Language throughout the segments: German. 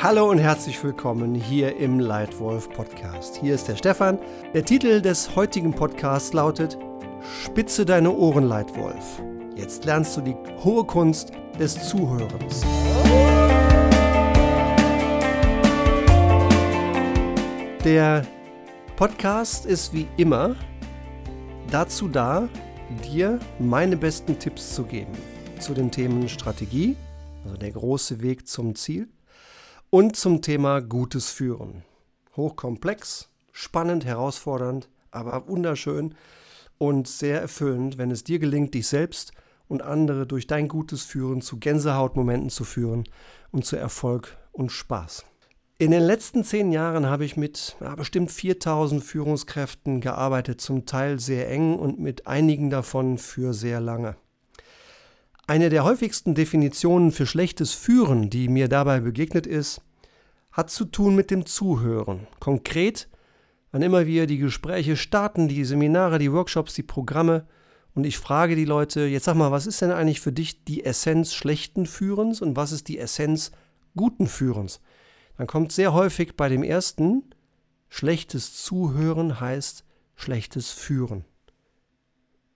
Hallo und herzlich willkommen hier im Leitwolf Podcast. Hier ist der Stefan. Der Titel des heutigen Podcasts lautet Spitze deine Ohren, Leitwolf. Jetzt lernst du die hohe Kunst des Zuhörens. Der Podcast ist wie immer dazu da, dir meine besten Tipps zu geben zu den Themen Strategie, also der große Weg zum Ziel, und zum Thema gutes Führen. Hochkomplex, spannend, herausfordernd, aber wunderschön und sehr erfüllend, wenn es dir gelingt, dich selbst und andere durch dein gutes Führen zu Gänsehautmomenten zu führen und zu Erfolg und Spaß. In den letzten zehn Jahren habe ich mit ja, bestimmt 4000 Führungskräften gearbeitet, zum Teil sehr eng und mit einigen davon für sehr lange. Eine der häufigsten Definitionen für schlechtes Führen, die mir dabei begegnet ist, hat zu tun mit dem Zuhören. Konkret, wann immer wir die Gespräche starten, die Seminare, die Workshops, die Programme, und ich frage die Leute, jetzt sag mal, was ist denn eigentlich für dich die Essenz schlechten Führens und was ist die Essenz guten Führens? Dann kommt sehr häufig bei dem ersten, schlechtes Zuhören heißt schlechtes Führen.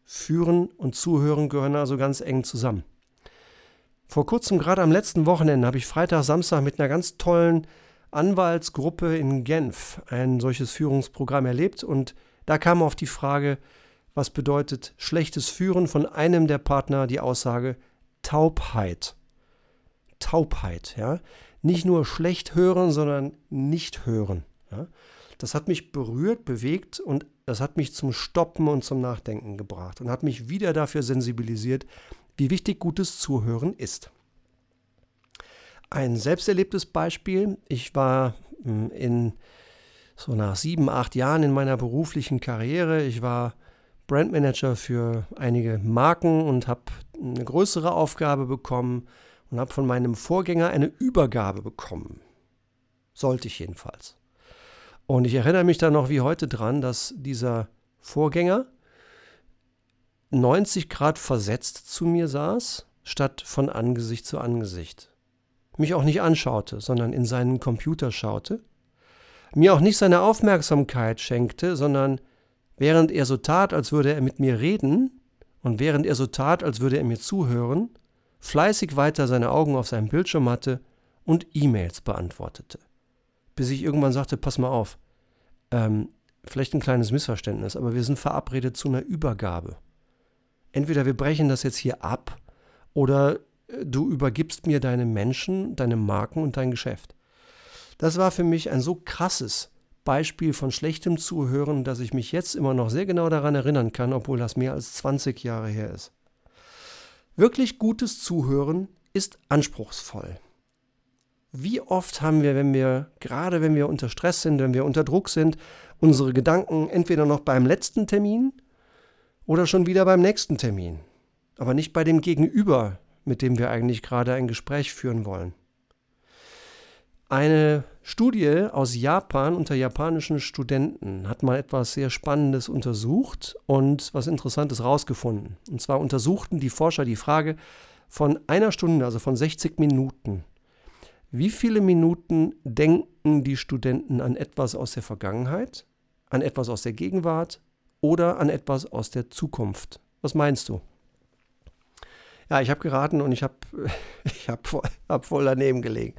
Führen und Zuhören gehören also ganz eng zusammen. Vor kurzem, gerade am letzten Wochenende, habe ich Freitag, Samstag mit einer ganz tollen Anwaltsgruppe in Genf ein solches Führungsprogramm erlebt und da kam auf die Frage, was bedeutet schlechtes Führen von einem der Partner die Aussage Taubheit. Taubheit, ja. Nicht nur schlecht hören, sondern nicht hören. Ja? Das hat mich berührt, bewegt und das hat mich zum Stoppen und zum Nachdenken gebracht und hat mich wieder dafür sensibilisiert, wie wichtig gutes Zuhören ist. Ein selbsterlebtes Beispiel. Ich war hm, in so nach sieben, acht Jahren in meiner beruflichen Karriere. Ich war Brandmanager für einige Marken und habe eine größere Aufgabe bekommen und habe von meinem Vorgänger eine Übergabe bekommen. Sollte ich jedenfalls. Und ich erinnere mich da noch wie heute dran, dass dieser Vorgänger 90 Grad versetzt zu mir saß, statt von Angesicht zu Angesicht. Mich auch nicht anschaute, sondern in seinen Computer schaute, mir auch nicht seine Aufmerksamkeit schenkte, sondern während er so tat, als würde er mit mir reden und während er so tat, als würde er mir zuhören, fleißig weiter seine Augen auf seinem Bildschirm hatte und E-Mails beantwortete. Bis ich irgendwann sagte, pass mal auf, ähm, vielleicht ein kleines Missverständnis, aber wir sind verabredet zu einer Übergabe entweder wir brechen das jetzt hier ab oder äh, du übergibst mir deine Menschen, deine Marken und dein Geschäft. Das war für mich ein so krasses Beispiel von schlechtem Zuhören, dass ich mich jetzt immer noch sehr genau daran erinnern kann, obwohl das mehr als 20 Jahre her ist. Wirklich gutes Zuhören ist anspruchsvoll. Wie oft haben wir, wenn wir, gerade wenn wir unter Stress sind, wenn wir unter Druck sind, unsere Gedanken entweder noch beim letzten Termin oder schon wieder beim nächsten Termin, aber nicht bei dem Gegenüber, mit dem wir eigentlich gerade ein Gespräch führen wollen. Eine Studie aus Japan unter japanischen Studenten hat mal etwas sehr Spannendes untersucht und was Interessantes herausgefunden. Und zwar untersuchten die Forscher die Frage von einer Stunde, also von 60 Minuten. Wie viele Minuten denken die Studenten an etwas aus der Vergangenheit, an etwas aus der Gegenwart oder an etwas aus der Zukunft. Was meinst du? Ja, ich habe geraten und ich habe ich hab voll, hab voll daneben gelegen.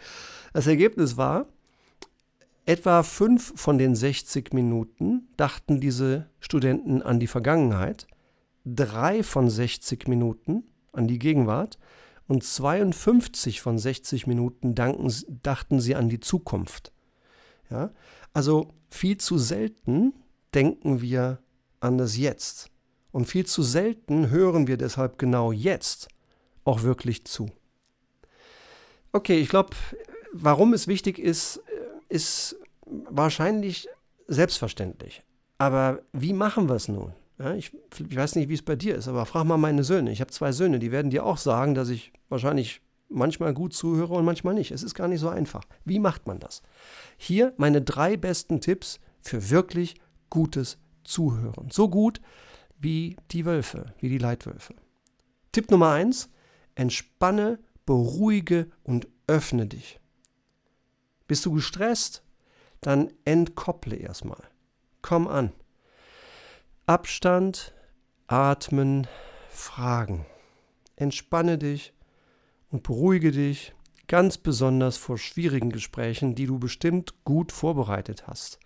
Das Ergebnis war, etwa fünf von den 60 Minuten dachten diese Studenten an die Vergangenheit, drei von 60 Minuten an die Gegenwart und 52 von 60 Minuten danken, dachten sie an die Zukunft. Ja? Also viel zu selten denken wir an das Jetzt. Und viel zu selten hören wir deshalb genau jetzt auch wirklich zu. Okay, ich glaube, warum es wichtig ist, ist wahrscheinlich selbstverständlich. Aber wie machen wir es nun? Ja, ich, ich, weiß nicht, wie es bei dir ist, aber frag mal meine Söhne. Ich habe zwei Söhne, die werden dir auch sagen, dass ich wahrscheinlich manchmal gut zuhöre und manchmal nicht. Es ist gar nicht so einfach. Wie macht man das? Hier meine drei besten Tipps für wirklich gutes zuhören. So gut wie die Wölfe, wie die Leitwölfe. Tipp Nummer eins: Entspanne, beruhige und öffne dich. Bist du gestresst? Dann entkopple erstmal. Komm an. Abstand, atmen, fragen. Entspanne dich und beruhige dich, ganz besonders vor schwierigen Gesprächen, die du bestimmt gut vorbereitet hast.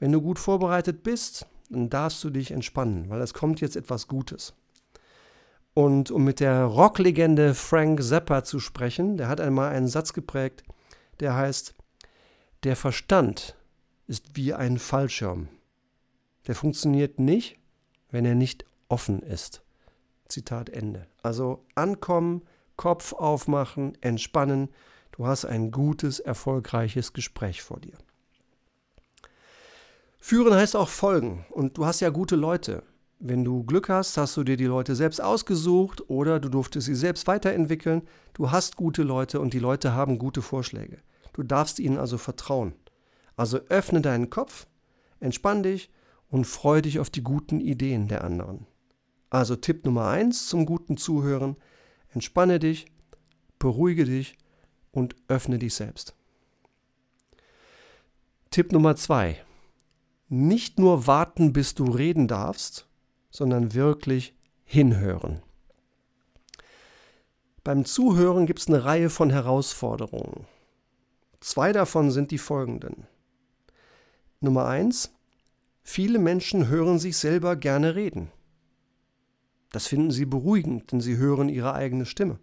Wenn du gut vorbereitet bist, dann darfst du dich entspannen, weil es kommt jetzt etwas Gutes. Und um mit der Rocklegende Frank Zappa zu sprechen, der hat einmal einen Satz geprägt, der heißt, der Verstand ist wie ein Fallschirm. Der funktioniert nicht, wenn er nicht offen ist. Zitat Ende. Also ankommen, Kopf aufmachen, entspannen. Du hast ein gutes, erfolgreiches Gespräch vor dir. Führen heißt auch folgen. Und du hast ja gute Leute. Wenn du Glück hast, hast du dir die Leute selbst ausgesucht oder du durftest sie selbst weiterentwickeln. Du hast gute Leute und die Leute haben gute Vorschläge. Du darfst ihnen also vertrauen. Also öffne deinen Kopf, entspann dich und freu dich auf die guten Ideen der anderen. Also Tipp Nummer eins zum guten Zuhören. Entspanne dich, beruhige dich und öffne dich selbst. Tipp Nummer zwei. Nicht nur warten, bis du reden darfst, sondern wirklich hinhören. Beim Zuhören gibt es eine Reihe von Herausforderungen. Zwei davon sind die folgenden. Nummer eins, viele Menschen hören sich selber gerne reden. Das finden sie beruhigend, denn sie hören ihre eigene Stimme.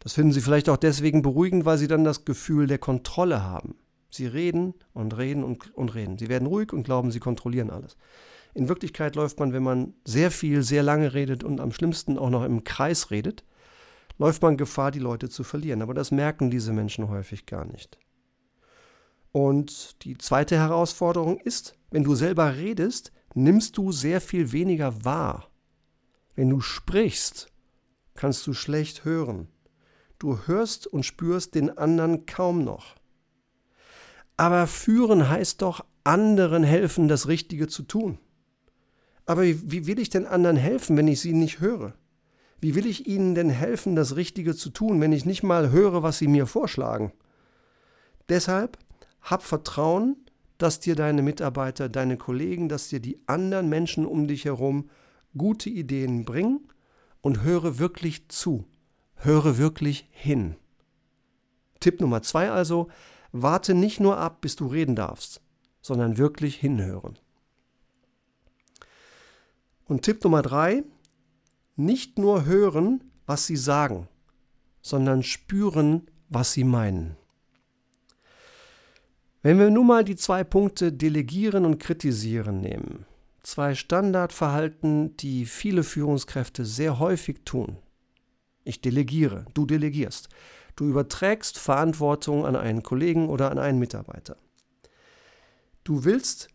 Das finden sie vielleicht auch deswegen beruhigend, weil sie dann das Gefühl der Kontrolle haben. Sie reden und reden und, und reden. Sie werden ruhig und glauben, sie kontrollieren alles. In Wirklichkeit läuft man, wenn man sehr viel, sehr lange redet und am schlimmsten auch noch im Kreis redet, läuft man Gefahr, die Leute zu verlieren. Aber das merken diese Menschen häufig gar nicht. Und die zweite Herausforderung ist, wenn du selber redest, nimmst du sehr viel weniger wahr. Wenn du sprichst, kannst du schlecht hören. Du hörst und spürst den anderen kaum noch. Aber führen heißt doch, anderen helfen, das Richtige zu tun. Aber wie will ich den anderen helfen, wenn ich sie nicht höre? Wie will ich ihnen denn helfen, das Richtige zu tun, wenn ich nicht mal höre, was sie mir vorschlagen? Deshalb hab Vertrauen, dass dir deine Mitarbeiter, deine Kollegen, dass dir die anderen Menschen um dich herum gute Ideen bringen und höre wirklich zu. Höre wirklich hin. Tipp Nummer zwei also, warte nicht nur ab, bis du reden darfst, sondern wirklich hinhören. Und Tipp Nummer drei, nicht nur hören, was sie sagen, sondern spüren, was sie meinen. Wenn wir nun mal die zwei Punkte Delegieren und Kritisieren nehmen, zwei Standardverhalten, die viele Führungskräfte sehr häufig tun. Ich delegiere, du delegierst. Du überträgst Verantwortung an einen Kollegen oder an einen Mitarbeiter. Du willst,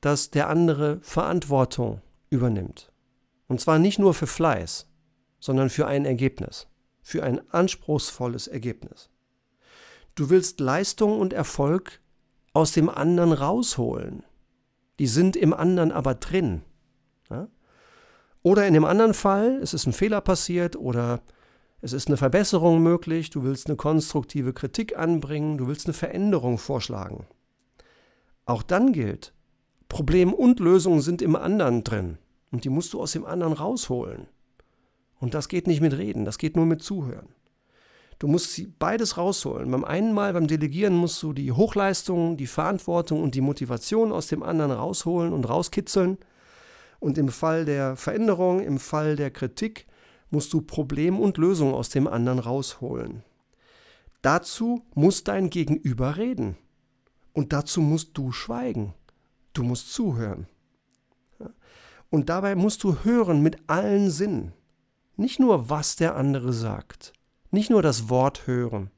dass der andere Verantwortung übernimmt. Und zwar nicht nur für Fleiß, sondern für ein Ergebnis, für ein anspruchsvolles Ergebnis. Du willst Leistung und Erfolg aus dem anderen rausholen. Die sind im anderen aber drin. Ja? Oder in dem anderen Fall, es ist ein Fehler passiert oder es ist eine Verbesserung möglich, du willst eine konstruktive Kritik anbringen, du willst eine Veränderung vorschlagen. Auch dann gilt, Problem und Lösung sind im anderen drin. Und die musst du aus dem anderen rausholen. Und das geht nicht mit Reden, das geht nur mit Zuhören. Du musst sie beides rausholen. Beim einen Mal, beim Delegieren, musst du die Hochleistung, die Verantwortung und die Motivation aus dem anderen rausholen und rauskitzeln. Und im Fall der Veränderung, im Fall der Kritik, musst du Problem und Lösung aus dem anderen rausholen. Dazu muss dein Gegenüber reden. Und dazu musst du schweigen. Du musst zuhören. Und dabei musst du hören mit allen Sinnen. Nicht nur, was der andere sagt. Nicht nur das Wort hören.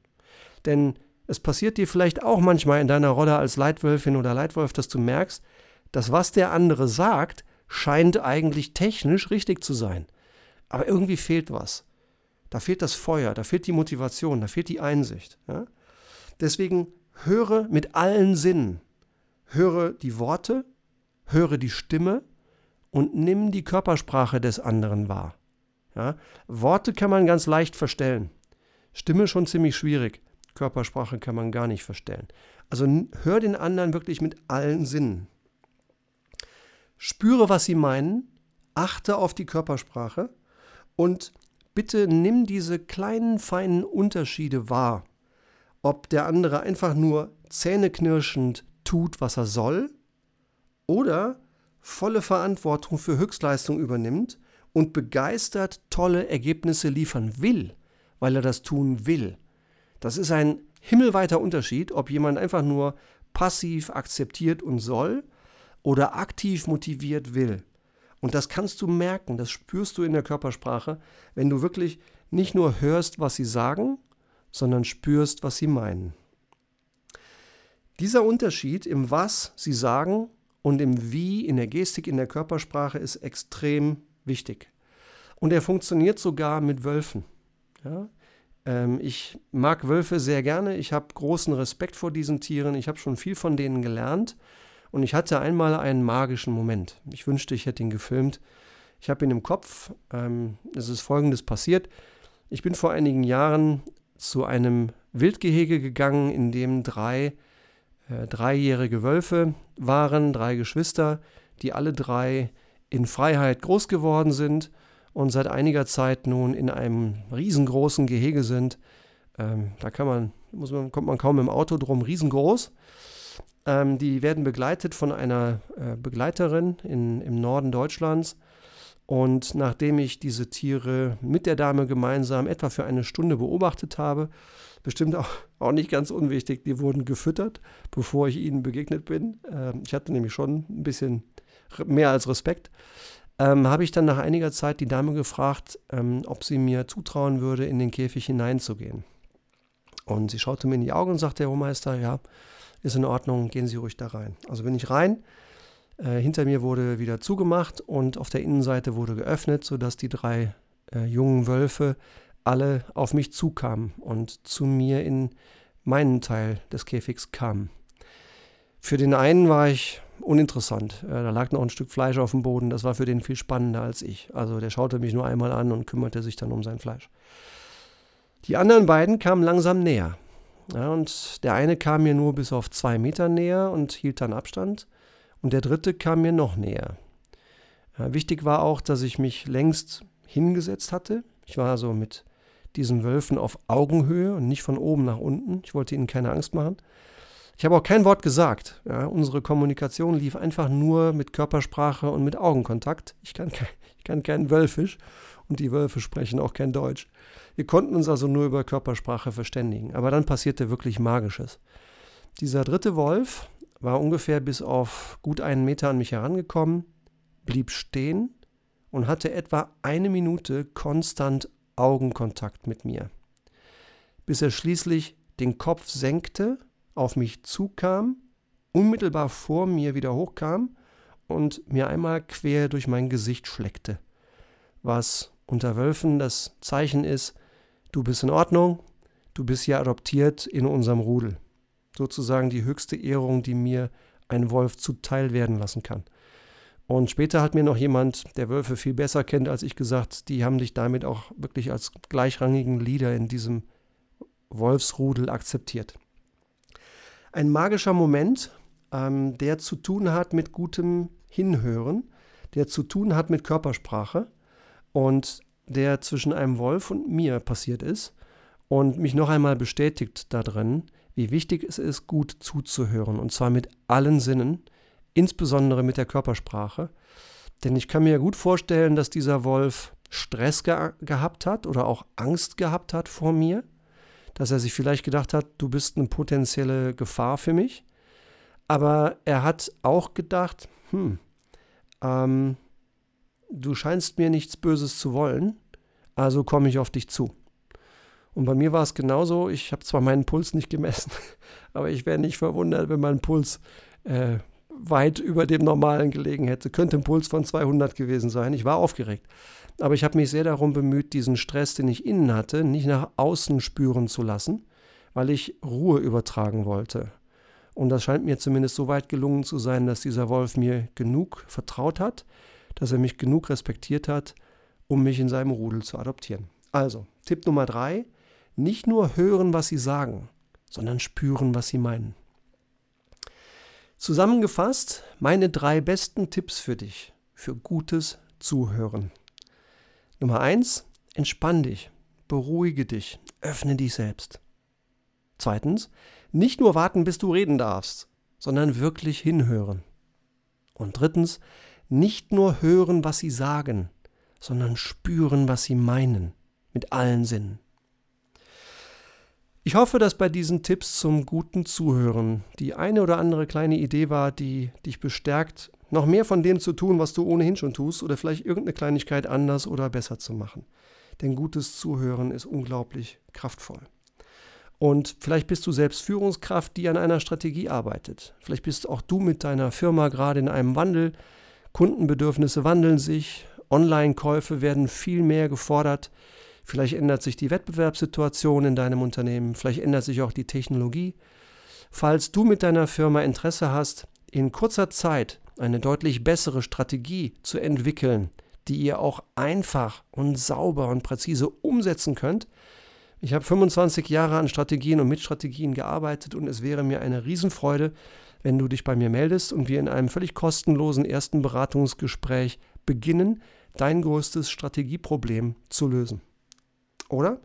Denn es passiert dir vielleicht auch manchmal in deiner Rolle als Leitwölfin oder Leitwolf, dass du merkst, dass was der andere sagt, scheint eigentlich technisch richtig zu sein. Aber irgendwie fehlt was. Da fehlt das Feuer, da fehlt die Motivation, da fehlt die Einsicht. Ja? Deswegen höre mit allen Sinnen. Höre die Worte, höre die Stimme und nimm die Körpersprache des anderen wahr. Ja? Worte kann man ganz leicht verstellen. Stimme schon ziemlich schwierig. Körpersprache kann man gar nicht verstellen. Also hör den anderen wirklich mit allen Sinnen. Spüre, was sie meinen, achte auf die Körpersprache und bitte nimm diese kleinen, feinen Unterschiede wahr. Ob der andere einfach nur zähneknirschend tut, was er soll, oder volle Verantwortung für Höchstleistung übernimmt und begeistert tolle Ergebnisse liefern will, weil er das tun will. Das ist ein himmelweiter Unterschied, ob jemand einfach nur passiv akzeptiert und soll oder aktiv motiviert will. Und das kannst du merken, das spürst du in der Körpersprache, wenn du wirklich nicht nur hörst, was sie sagen, sondern spürst, was sie meinen. Dieser Unterschied im Was sie sagen und im Wie in der Gestik, in der Körpersprache ist extrem wichtig. Und er funktioniert sogar mit Wölfen. Ja? Ähm, ich mag Wölfe sehr gerne. Ich habe großen Respekt vor diesen Tieren. Ich habe schon viel von denen gelernt. Und ich hatte einmal einen magischen Moment. Ich wünschte, ich hätte ihn gefilmt. Ich habe ihn im Kopf. Ähm, es ist Folgendes passiert. Ich bin vor einigen Jahren zu einem Wildgehege gegangen, in dem drei äh, dreijährige Wölfe waren, drei Geschwister, die alle drei in Freiheit groß geworden sind und seit einiger Zeit nun in einem riesengroßen Gehege sind. Ähm, da kann man, muss man, kommt man kaum im Auto drum, riesengroß. Ähm, die werden begleitet von einer äh, Begleiterin in, im Norden Deutschlands. Und nachdem ich diese Tiere mit der Dame gemeinsam etwa für eine Stunde beobachtet habe, bestimmt auch, auch nicht ganz unwichtig, die wurden gefüttert, bevor ich ihnen begegnet bin. Ähm, ich hatte nämlich schon ein bisschen mehr als Respekt. Ähm, habe ich dann nach einiger Zeit die Dame gefragt, ähm, ob sie mir zutrauen würde, in den Käfig hineinzugehen. Und sie schaute mir in die Augen und sagte, Herr Hohmeister, ja, ist in Ordnung, gehen Sie ruhig da rein. Also bin ich rein. Äh, hinter mir wurde wieder zugemacht und auf der Innenseite wurde geöffnet, sodass die drei äh, jungen Wölfe alle auf mich zukamen und zu mir in meinen Teil des Käfigs kamen. Für den einen war ich uninteressant. Da lag noch ein Stück Fleisch auf dem Boden. Das war für den viel spannender als ich. Also der schaute mich nur einmal an und kümmerte sich dann um sein Fleisch. Die anderen beiden kamen langsam näher. Ja, und der eine kam mir nur bis auf zwei Meter näher und hielt dann Abstand. Und der dritte kam mir noch näher. Ja, wichtig war auch, dass ich mich längst hingesetzt hatte. Ich war so mit diesen Wölfen auf Augenhöhe und nicht von oben nach unten. Ich wollte ihnen keine Angst machen. Ich habe auch kein Wort gesagt. Ja, unsere Kommunikation lief einfach nur mit Körpersprache und mit Augenkontakt. Ich kann, kein, ich kann kein Wölfisch und die Wölfe sprechen auch kein Deutsch. Wir konnten uns also nur über Körpersprache verständigen. Aber dann passierte wirklich Magisches. Dieser dritte Wolf war ungefähr bis auf gut einen Meter an mich herangekommen, blieb stehen und hatte etwa eine Minute konstant Augenkontakt mit mir, bis er schließlich den Kopf senkte auf mich zukam, unmittelbar vor mir wieder hochkam und mir einmal quer durch mein Gesicht schleckte. Was unter Wölfen das Zeichen ist, du bist in Ordnung, du bist ja adoptiert in unserem Rudel. Sozusagen die höchste Ehrung, die mir ein Wolf zuteil werden lassen kann. Und später hat mir noch jemand, der Wölfe viel besser kennt als ich, gesagt, die haben dich damit auch wirklich als gleichrangigen Leader in diesem Wolfsrudel akzeptiert ein magischer Moment, ähm, der zu tun hat mit gutem Hinhören, der zu tun hat mit Körpersprache und der zwischen einem Wolf und mir passiert ist und mich noch einmal bestätigt darin, wie wichtig es ist, gut zuzuhören und zwar mit allen Sinnen, insbesondere mit der Körpersprache. Denn ich kann mir gut vorstellen, dass dieser Wolf Stress ge gehabt hat oder auch Angst gehabt hat vor mir dass er sich vielleicht gedacht hat, du bist eine potenzielle Gefahr für mich. Aber er hat auch gedacht, hm, ähm, du scheinst mir nichts Böses zu wollen, also komme ich auf dich zu. Und bei mir war es genauso. Ich habe zwar meinen Puls nicht gemessen, aber ich wäre nicht verwundert, wenn mein Puls äh, weit über dem normalen gelegen hätte. Könnte ein Puls von 200 gewesen sein. Ich war aufgeregt. Aber ich habe mich sehr darum bemüht, diesen Stress, den ich innen hatte, nicht nach außen spüren zu lassen, weil ich Ruhe übertragen wollte. Und das scheint mir zumindest so weit gelungen zu sein, dass dieser Wolf mir genug vertraut hat, dass er mich genug respektiert hat, um mich in seinem Rudel zu adoptieren. Also, Tipp Nummer drei, nicht nur hören, was sie sagen, sondern spüren, was sie meinen. Zusammengefasst meine drei besten Tipps für dich, für gutes Zuhören. Nummer eins: Entspann dich, beruhige dich, öffne dich selbst. Zweitens, nicht nur warten, bis du reden darfst, sondern wirklich hinhören. Und drittens, nicht nur hören, was sie sagen, sondern spüren, was sie meinen, mit allen Sinnen. Ich hoffe, dass bei diesen Tipps zum guten Zuhören die eine oder andere kleine Idee war, die dich bestärkt, noch mehr von dem zu tun, was du ohnehin schon tust, oder vielleicht irgendeine Kleinigkeit anders oder besser zu machen. Denn gutes Zuhören ist unglaublich kraftvoll. Und vielleicht bist du selbst Führungskraft, die an einer Strategie arbeitet. Vielleicht bist auch du mit deiner Firma gerade in einem Wandel. Kundenbedürfnisse wandeln sich, Online-Käufe werden viel mehr gefordert. Vielleicht ändert sich die Wettbewerbssituation in deinem Unternehmen, vielleicht ändert sich auch die Technologie. Falls du mit deiner Firma Interesse hast, in kurzer Zeit eine deutlich bessere Strategie zu entwickeln, die ihr auch einfach und sauber und präzise umsetzen könnt, ich habe 25 Jahre an Strategien und mit Strategien gearbeitet und es wäre mir eine Riesenfreude, wenn du dich bei mir meldest und wir in einem völlig kostenlosen ersten Beratungsgespräch beginnen, dein größtes Strategieproblem zu lösen. Oder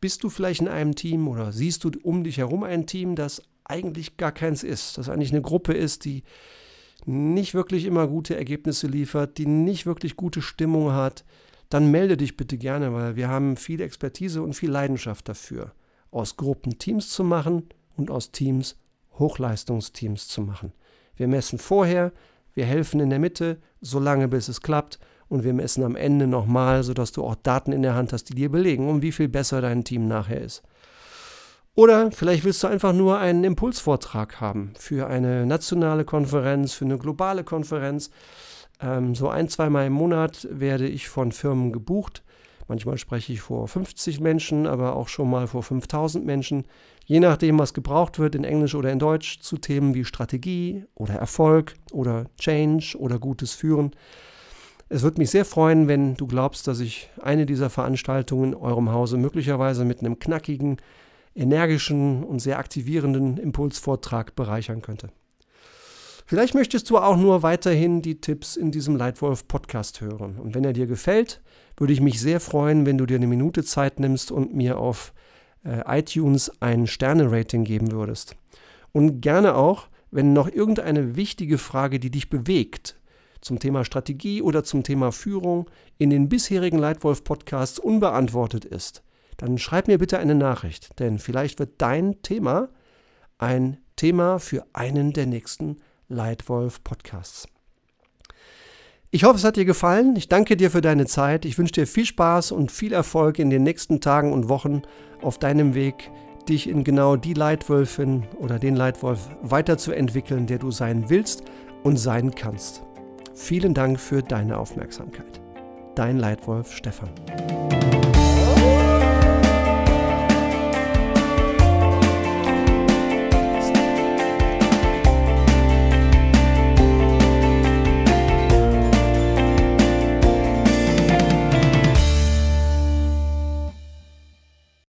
bist du vielleicht in einem Team oder siehst du um dich herum ein Team, das eigentlich gar keins ist, das eigentlich eine Gruppe ist, die nicht wirklich immer gute Ergebnisse liefert, die nicht wirklich gute Stimmung hat, dann melde dich bitte gerne, weil wir haben viel Expertise und viel Leidenschaft dafür, aus Gruppen Teams zu machen und aus Teams Hochleistungsteams zu machen. Wir messen vorher, wir helfen in der Mitte, solange bis es klappt und wir messen am Ende nochmal, sodass du auch Daten in der Hand hast, die dir belegen, um wie viel besser dein Team nachher ist. Oder vielleicht willst du einfach nur einen Impulsvortrag haben für eine nationale Konferenz, für eine globale Konferenz. Ähm, so ein, zweimal im Monat werde ich von Firmen gebucht. Manchmal spreche ich vor 50 Menschen, aber auch schon mal vor 5000 Menschen. Je nachdem, was gebraucht wird, in Englisch oder in Deutsch, zu Themen wie Strategie oder Erfolg oder Change oder gutes Führen. Es würde mich sehr freuen, wenn du glaubst, dass ich eine dieser Veranstaltungen in eurem Hause möglicherweise mit einem knackigen, energischen und sehr aktivierenden Impulsvortrag bereichern könnte. Vielleicht möchtest du auch nur weiterhin die Tipps in diesem Leitwolf Podcast hören. Und wenn er dir gefällt, würde ich mich sehr freuen, wenn du dir eine Minute Zeit nimmst und mir auf äh, iTunes ein Sterne-Rating geben würdest. Und gerne auch, wenn noch irgendeine wichtige Frage, die dich bewegt, zum Thema Strategie oder zum Thema Führung in den bisherigen Leitwolf Podcasts unbeantwortet ist, dann schreib mir bitte eine Nachricht, denn vielleicht wird dein Thema ein Thema für einen der nächsten Leitwolf Podcasts. Ich hoffe, es hat dir gefallen. Ich danke dir für deine Zeit. Ich wünsche dir viel Spaß und viel Erfolg in den nächsten Tagen und Wochen auf deinem Weg, dich in genau die Leitwölfin oder den Leitwolf weiterzuentwickeln, der du sein willst und sein kannst. Vielen Dank für deine Aufmerksamkeit. Dein Leitwolf Stefan.